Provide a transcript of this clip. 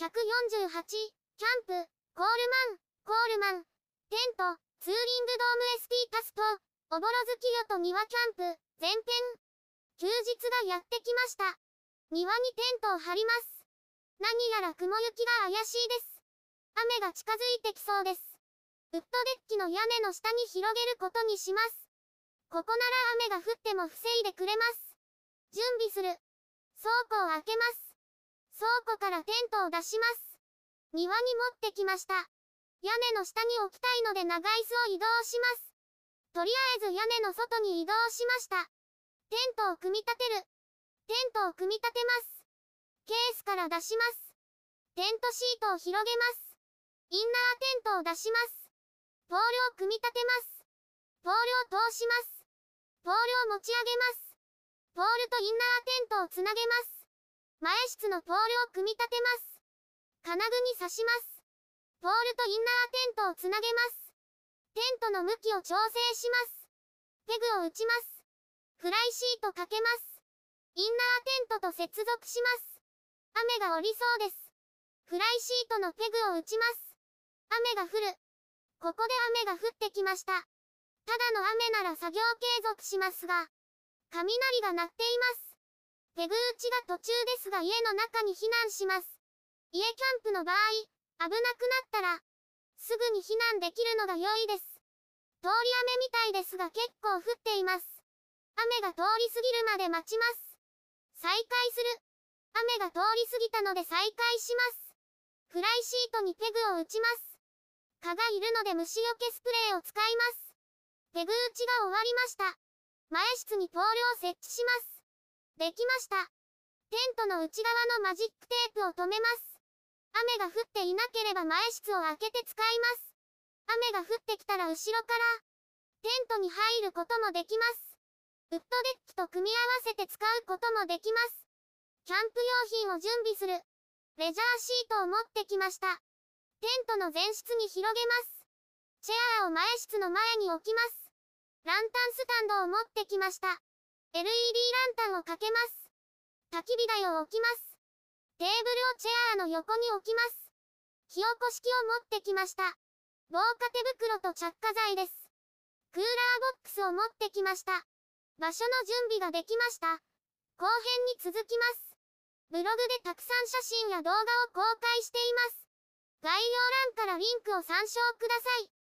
148、キャンプ、コールマン、コールマン、テント、ツーリングドーム ST タスト、おぼろ月夜と庭キャンプ、前編。休日がやってきました。庭にテントを張ります。何やら雲行きが怪しいです。雨が近づいてきそうです。ウッドデッキの屋根の下に広げることにします。ここなら雨が降っても防いでくれます。準備する。倉庫を開けます。倉庫からテントを出します。庭に持ってきました。屋根の下に置きたいので長椅子を移動します。とりあえず屋根の外に移動しました。テントを組み立てる。テントを組み立てます。ケースから出します。テントシートを広げます。インナーテントを出します。ポールを組み立てます。ポールを通します。ポールを持ち上げます。ポールとインナーテントをつなげます。前室のポールを組み立てます。金具に刺します。ポールとインナーテントをつなげます。テントの向きを調整します。ペグを打ちます。フライシートかけます。インナーテントと接続します。雨が降りそうです。フライシートのペグを打ちます。雨が降る。ここで雨が降ってきました。ただの雨なら作業継続しますが、雷が鳴っています。ペグ打ちが途中ですが家の中に避難します。家キャンプの場合、危なくなったら、すぐに避難できるのが良いです。通り雨みたいですが結構降っています。雨が通り過ぎるまで待ちます。再開する。雨が通り過ぎたので再開します。フライシートにペグを打ちます。蚊がいるので虫除けスプレーを使います。ペグ打ちが終わりました。前室にポールを設置します。できました。テントの内側のマジックテープを止めます。雨が降っていなければ前室を開けて使います。雨が降ってきたら後ろから、テントに入ることもできます。ウッドデッキと組み合わせて使うこともできます。キャンプ用品を準備する。レジャーシートを持ってきました。テントの前室に広げます。チェアを前室の前に置きます。ランタンスタンドを持ってきました。LED ランタンをかけます。焚き火台を置きます。テーブルをチェアの横に置きます。火起こし器を持ってきました。防火手袋と着火剤です。クーラーボックスを持ってきました。場所の準備ができました。後編に続きます。ブログでたくさん写真や動画を公開しています。概要欄からリンクを参照ください。